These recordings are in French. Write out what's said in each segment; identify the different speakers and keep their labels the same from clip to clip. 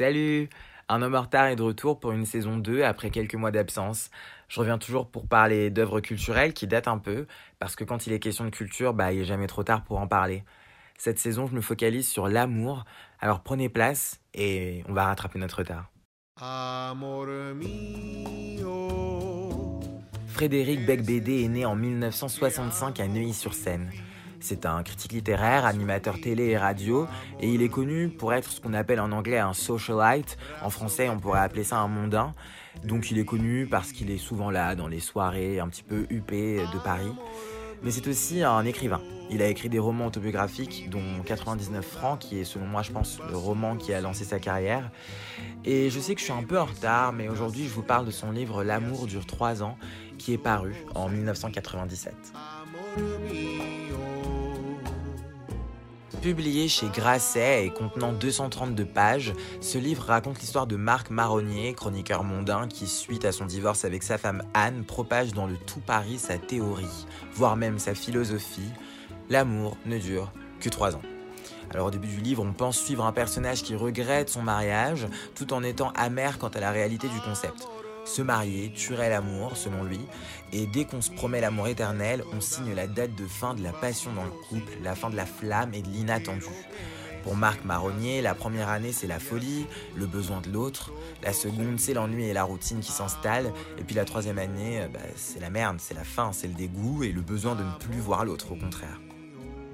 Speaker 1: Salut Un homme en retard est de retour pour une saison 2 après quelques mois d'absence. Je reviens toujours pour parler d'œuvres culturelles qui datent un peu, parce que quand il est question de culture, bah, il est jamais trop tard pour en parler. Cette saison, je me focalise sur l'amour, alors prenez place et on va rattraper notre retard. Frédéric Becbédé est né en 1965 à Neuilly-sur-Seine. C'est un critique littéraire, animateur télé et radio, et il est connu pour être ce qu'on appelle en anglais un socialite. En français, on pourrait appeler ça un mondain. Donc il est connu parce qu'il est souvent là dans les soirées un petit peu huppées de Paris. Mais c'est aussi un écrivain. Il a écrit des romans autobiographiques, dont 99 francs, qui est selon moi, je pense, le roman qui a lancé sa carrière. Et je sais que je suis un peu en retard, mais aujourd'hui, je vous parle de son livre L'amour dure 3 ans, qui est paru en 1997. Publié chez Grasset et contenant 232 pages, ce livre raconte l'histoire de Marc Marronnier, chroniqueur mondain, qui, suite à son divorce avec sa femme Anne, propage dans le tout Paris sa théorie, voire même sa philosophie. L'amour ne dure que trois ans. Alors au début du livre, on pense suivre un personnage qui regrette son mariage, tout en étant amer quant à la réalité du concept se marier tuerait l'amour, selon lui, et dès qu'on se promet l'amour éternel, on signe la date de fin de la passion dans le couple, la fin de la flamme et de l'inattendu. Pour Marc Marronnier, la première année c'est la folie, le besoin de l'autre, la seconde c'est l'ennui et la routine qui s'installent, et puis la troisième année bah, c'est la merde, c'est la fin, c'est le dégoût et le besoin de ne plus voir l'autre au contraire.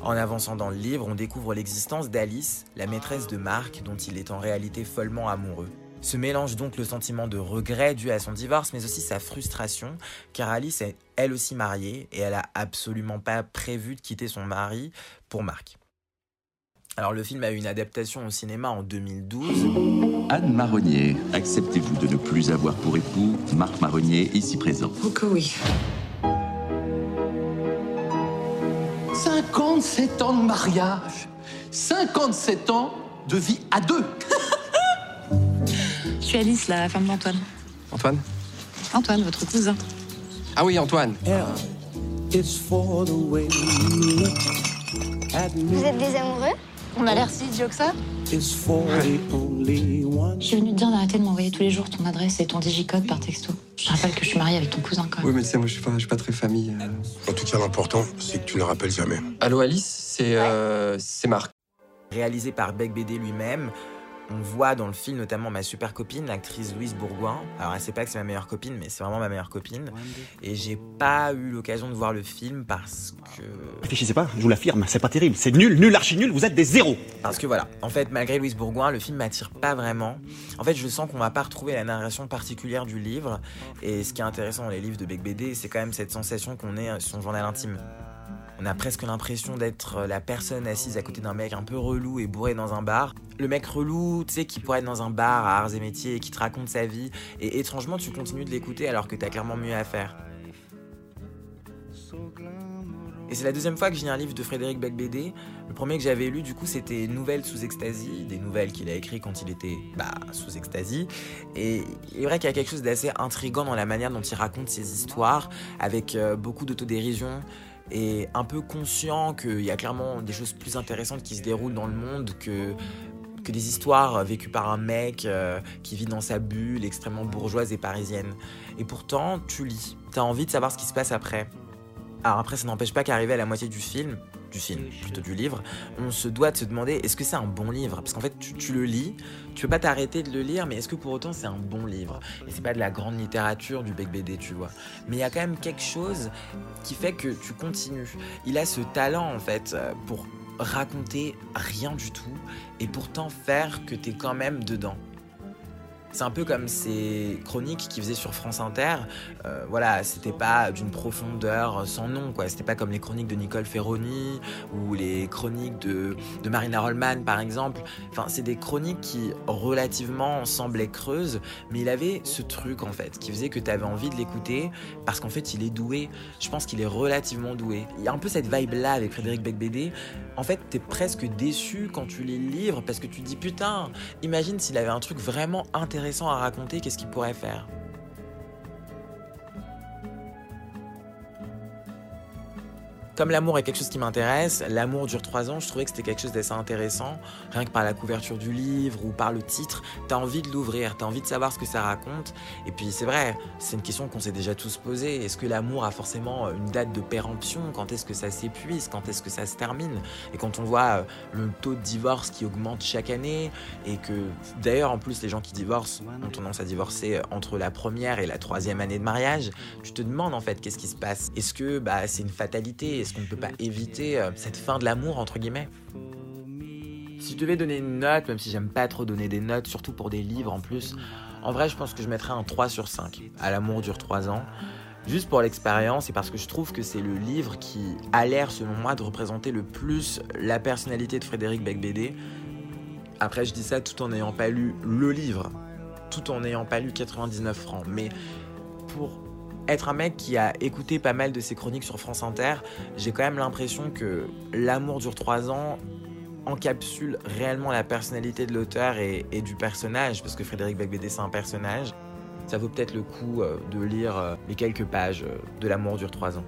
Speaker 1: En avançant dans le livre, on découvre l'existence d'Alice, la maîtresse de Marc dont il est en réalité follement amoureux. Se mélange donc le sentiment de regret dû à son divorce, mais aussi sa frustration, car Alice est elle aussi mariée et elle a absolument pas prévu de quitter son mari pour Marc. Alors le film a eu une adaptation au cinéma en 2012.
Speaker 2: Anne Marronnier, acceptez-vous de ne plus avoir pour époux Marc Marronnier ici présent?
Speaker 3: Oh que oui.
Speaker 4: 57 ans de mariage, 57 ans de vie à deux.
Speaker 3: Suis Alice, la femme d'Antoine.
Speaker 5: Antoine
Speaker 3: Antoine, votre cousin.
Speaker 5: Ah oui, Antoine.
Speaker 6: Vous
Speaker 7: êtes des amoureux?
Speaker 3: On a l'air si idiot que ça
Speaker 6: is for the only one.
Speaker 3: Je suis venue te dire d'arrêter de m'envoyer tous les jours ton adresse et ton digicode par texto. Je te rappelle que je suis mariée avec ton cousin quand même.
Speaker 5: Oui, mais tu sais, moi, je suis pas, je suis pas très famille. euh.
Speaker 8: En tout cas, l'important, c'est que tu ne le rappelles jamais.
Speaker 5: Allô, Alice C'est euh, c'est Marc.
Speaker 1: Réalisé par Beck BD lui-même, on voit dans le film notamment ma super copine, l'actrice Louise Bourgoin. Alors elle sait pas que c'est ma meilleure copine, mais c'est vraiment ma meilleure copine. Et j'ai pas eu l'occasion de voir le film parce que...
Speaker 9: Réfléchissez pas, je vous l'affirme, c'est pas terrible, c'est nul, nul, archi nul, vous êtes des zéros.
Speaker 1: Parce que voilà, en fait, malgré Louise Bourgoin, le film m'attire pas vraiment. En fait, je sens qu'on va pas retrouver la narration particulière du livre. Et ce qui est intéressant dans les livres de Beck BD, c'est quand même cette sensation qu'on est son journal intime. On a presque l'impression d'être la personne assise à côté d'un mec un peu relou et bourré dans un bar. Le mec relou, tu sais, qui pourrait être dans un bar à arts et métiers et qui te raconte sa vie. Et étrangement, tu continues de l'écouter alors que t'as clairement mieux à faire. Et c'est la deuxième fois que lis un livre de Frédéric Becbédé. Le premier que j'avais lu, du coup, c'était Nouvelles sous extasie, des nouvelles qu'il a écrites quand il était bah, sous extasie. Et il est vrai qu'il y a quelque chose d'assez intrigant dans la manière dont il raconte ses histoires, avec euh, beaucoup d'autodérision et un peu conscient qu'il y a clairement des choses plus intéressantes qui se déroulent dans le monde que que des histoires vécues par un mec euh, qui vit dans sa bulle extrêmement bourgeoise et parisienne. Et pourtant, tu lis, t'as envie de savoir ce qui se passe après. Alors après, ça n'empêche pas qu'arrivé à la moitié du film, du plutôt du livre, on se doit de se demander est-ce que c'est un bon livre? Parce qu'en fait, tu, tu le lis, tu peux pas t'arrêter de le lire, mais est-ce que pour autant c'est un bon livre? Et c'est pas de la grande littérature du bec BD, tu vois. Mais il y a quand même quelque chose qui fait que tu continues. Il a ce talent en fait euh, pour raconter rien du tout et pourtant faire que t'es quand même dedans. C'est un peu comme ces chroniques qu'il faisait sur France Inter. Euh, voilà, c'était pas d'une profondeur sans nom, quoi. C'était pas comme les chroniques de Nicole Ferroni ou les chroniques de, de Marina Rollman, par exemple. Enfin, c'est des chroniques qui relativement semblaient creuses, mais il avait ce truc, en fait, qui faisait que tu avais envie de l'écouter parce qu'en fait, il est doué. Je pense qu'il est relativement doué. Il y a un peu cette vibe-là avec Frédéric Becbédé. En fait, t'es presque déçu quand tu lis le livre parce que tu te dis putain, imagine s'il avait un truc vraiment intéressant à raconter, qu'est-ce qu'il pourrait faire? Comme l'amour est quelque chose qui m'intéresse, l'amour dure trois ans, je trouvais que c'était quelque chose d'assez intéressant. Rien que par la couverture du livre ou par le titre, t'as envie de l'ouvrir, t'as envie de savoir ce que ça raconte. Et puis c'est vrai, c'est une question qu'on s'est déjà tous posée. Est-ce que l'amour a forcément une date de péremption? Quand est-ce que ça s'épuise? Quand est-ce que ça se termine? Et quand on voit euh, le taux de divorce qui augmente chaque année, et que d'ailleurs en plus les gens qui divorcent ont tendance à divorcer entre la première et la troisième année de mariage, tu te demandes en fait qu'est-ce qui se passe? Est-ce que bah, c'est une fatalité? Est-ce qu'on ne peut pas éviter euh, cette fin de l'amour entre guillemets? Si je devais donner une note, même si j'aime pas trop donner des notes, surtout pour des livres en plus, en vrai, je pense que je mettrais un 3 sur 5. À l'amour dure 3 ans. Juste pour l'expérience et parce que je trouve que c'est le livre qui a l'air, selon moi, de représenter le plus la personnalité de Frédéric Becbédé. Après, je dis ça tout en n'ayant pas lu le livre, tout en n'ayant pas lu 99 francs. Mais pour être un mec qui a écouté pas mal de ses chroniques sur France Inter, j'ai quand même l'impression que L'amour dure 3 ans encapsule réellement la personnalité de l'auteur et, du personnage, parce que Frédéric Becbédé c'est un personnage. Ça vaut peut-être le coup euh, de lire euh, les quelques pages de L'amour dure 3 ans.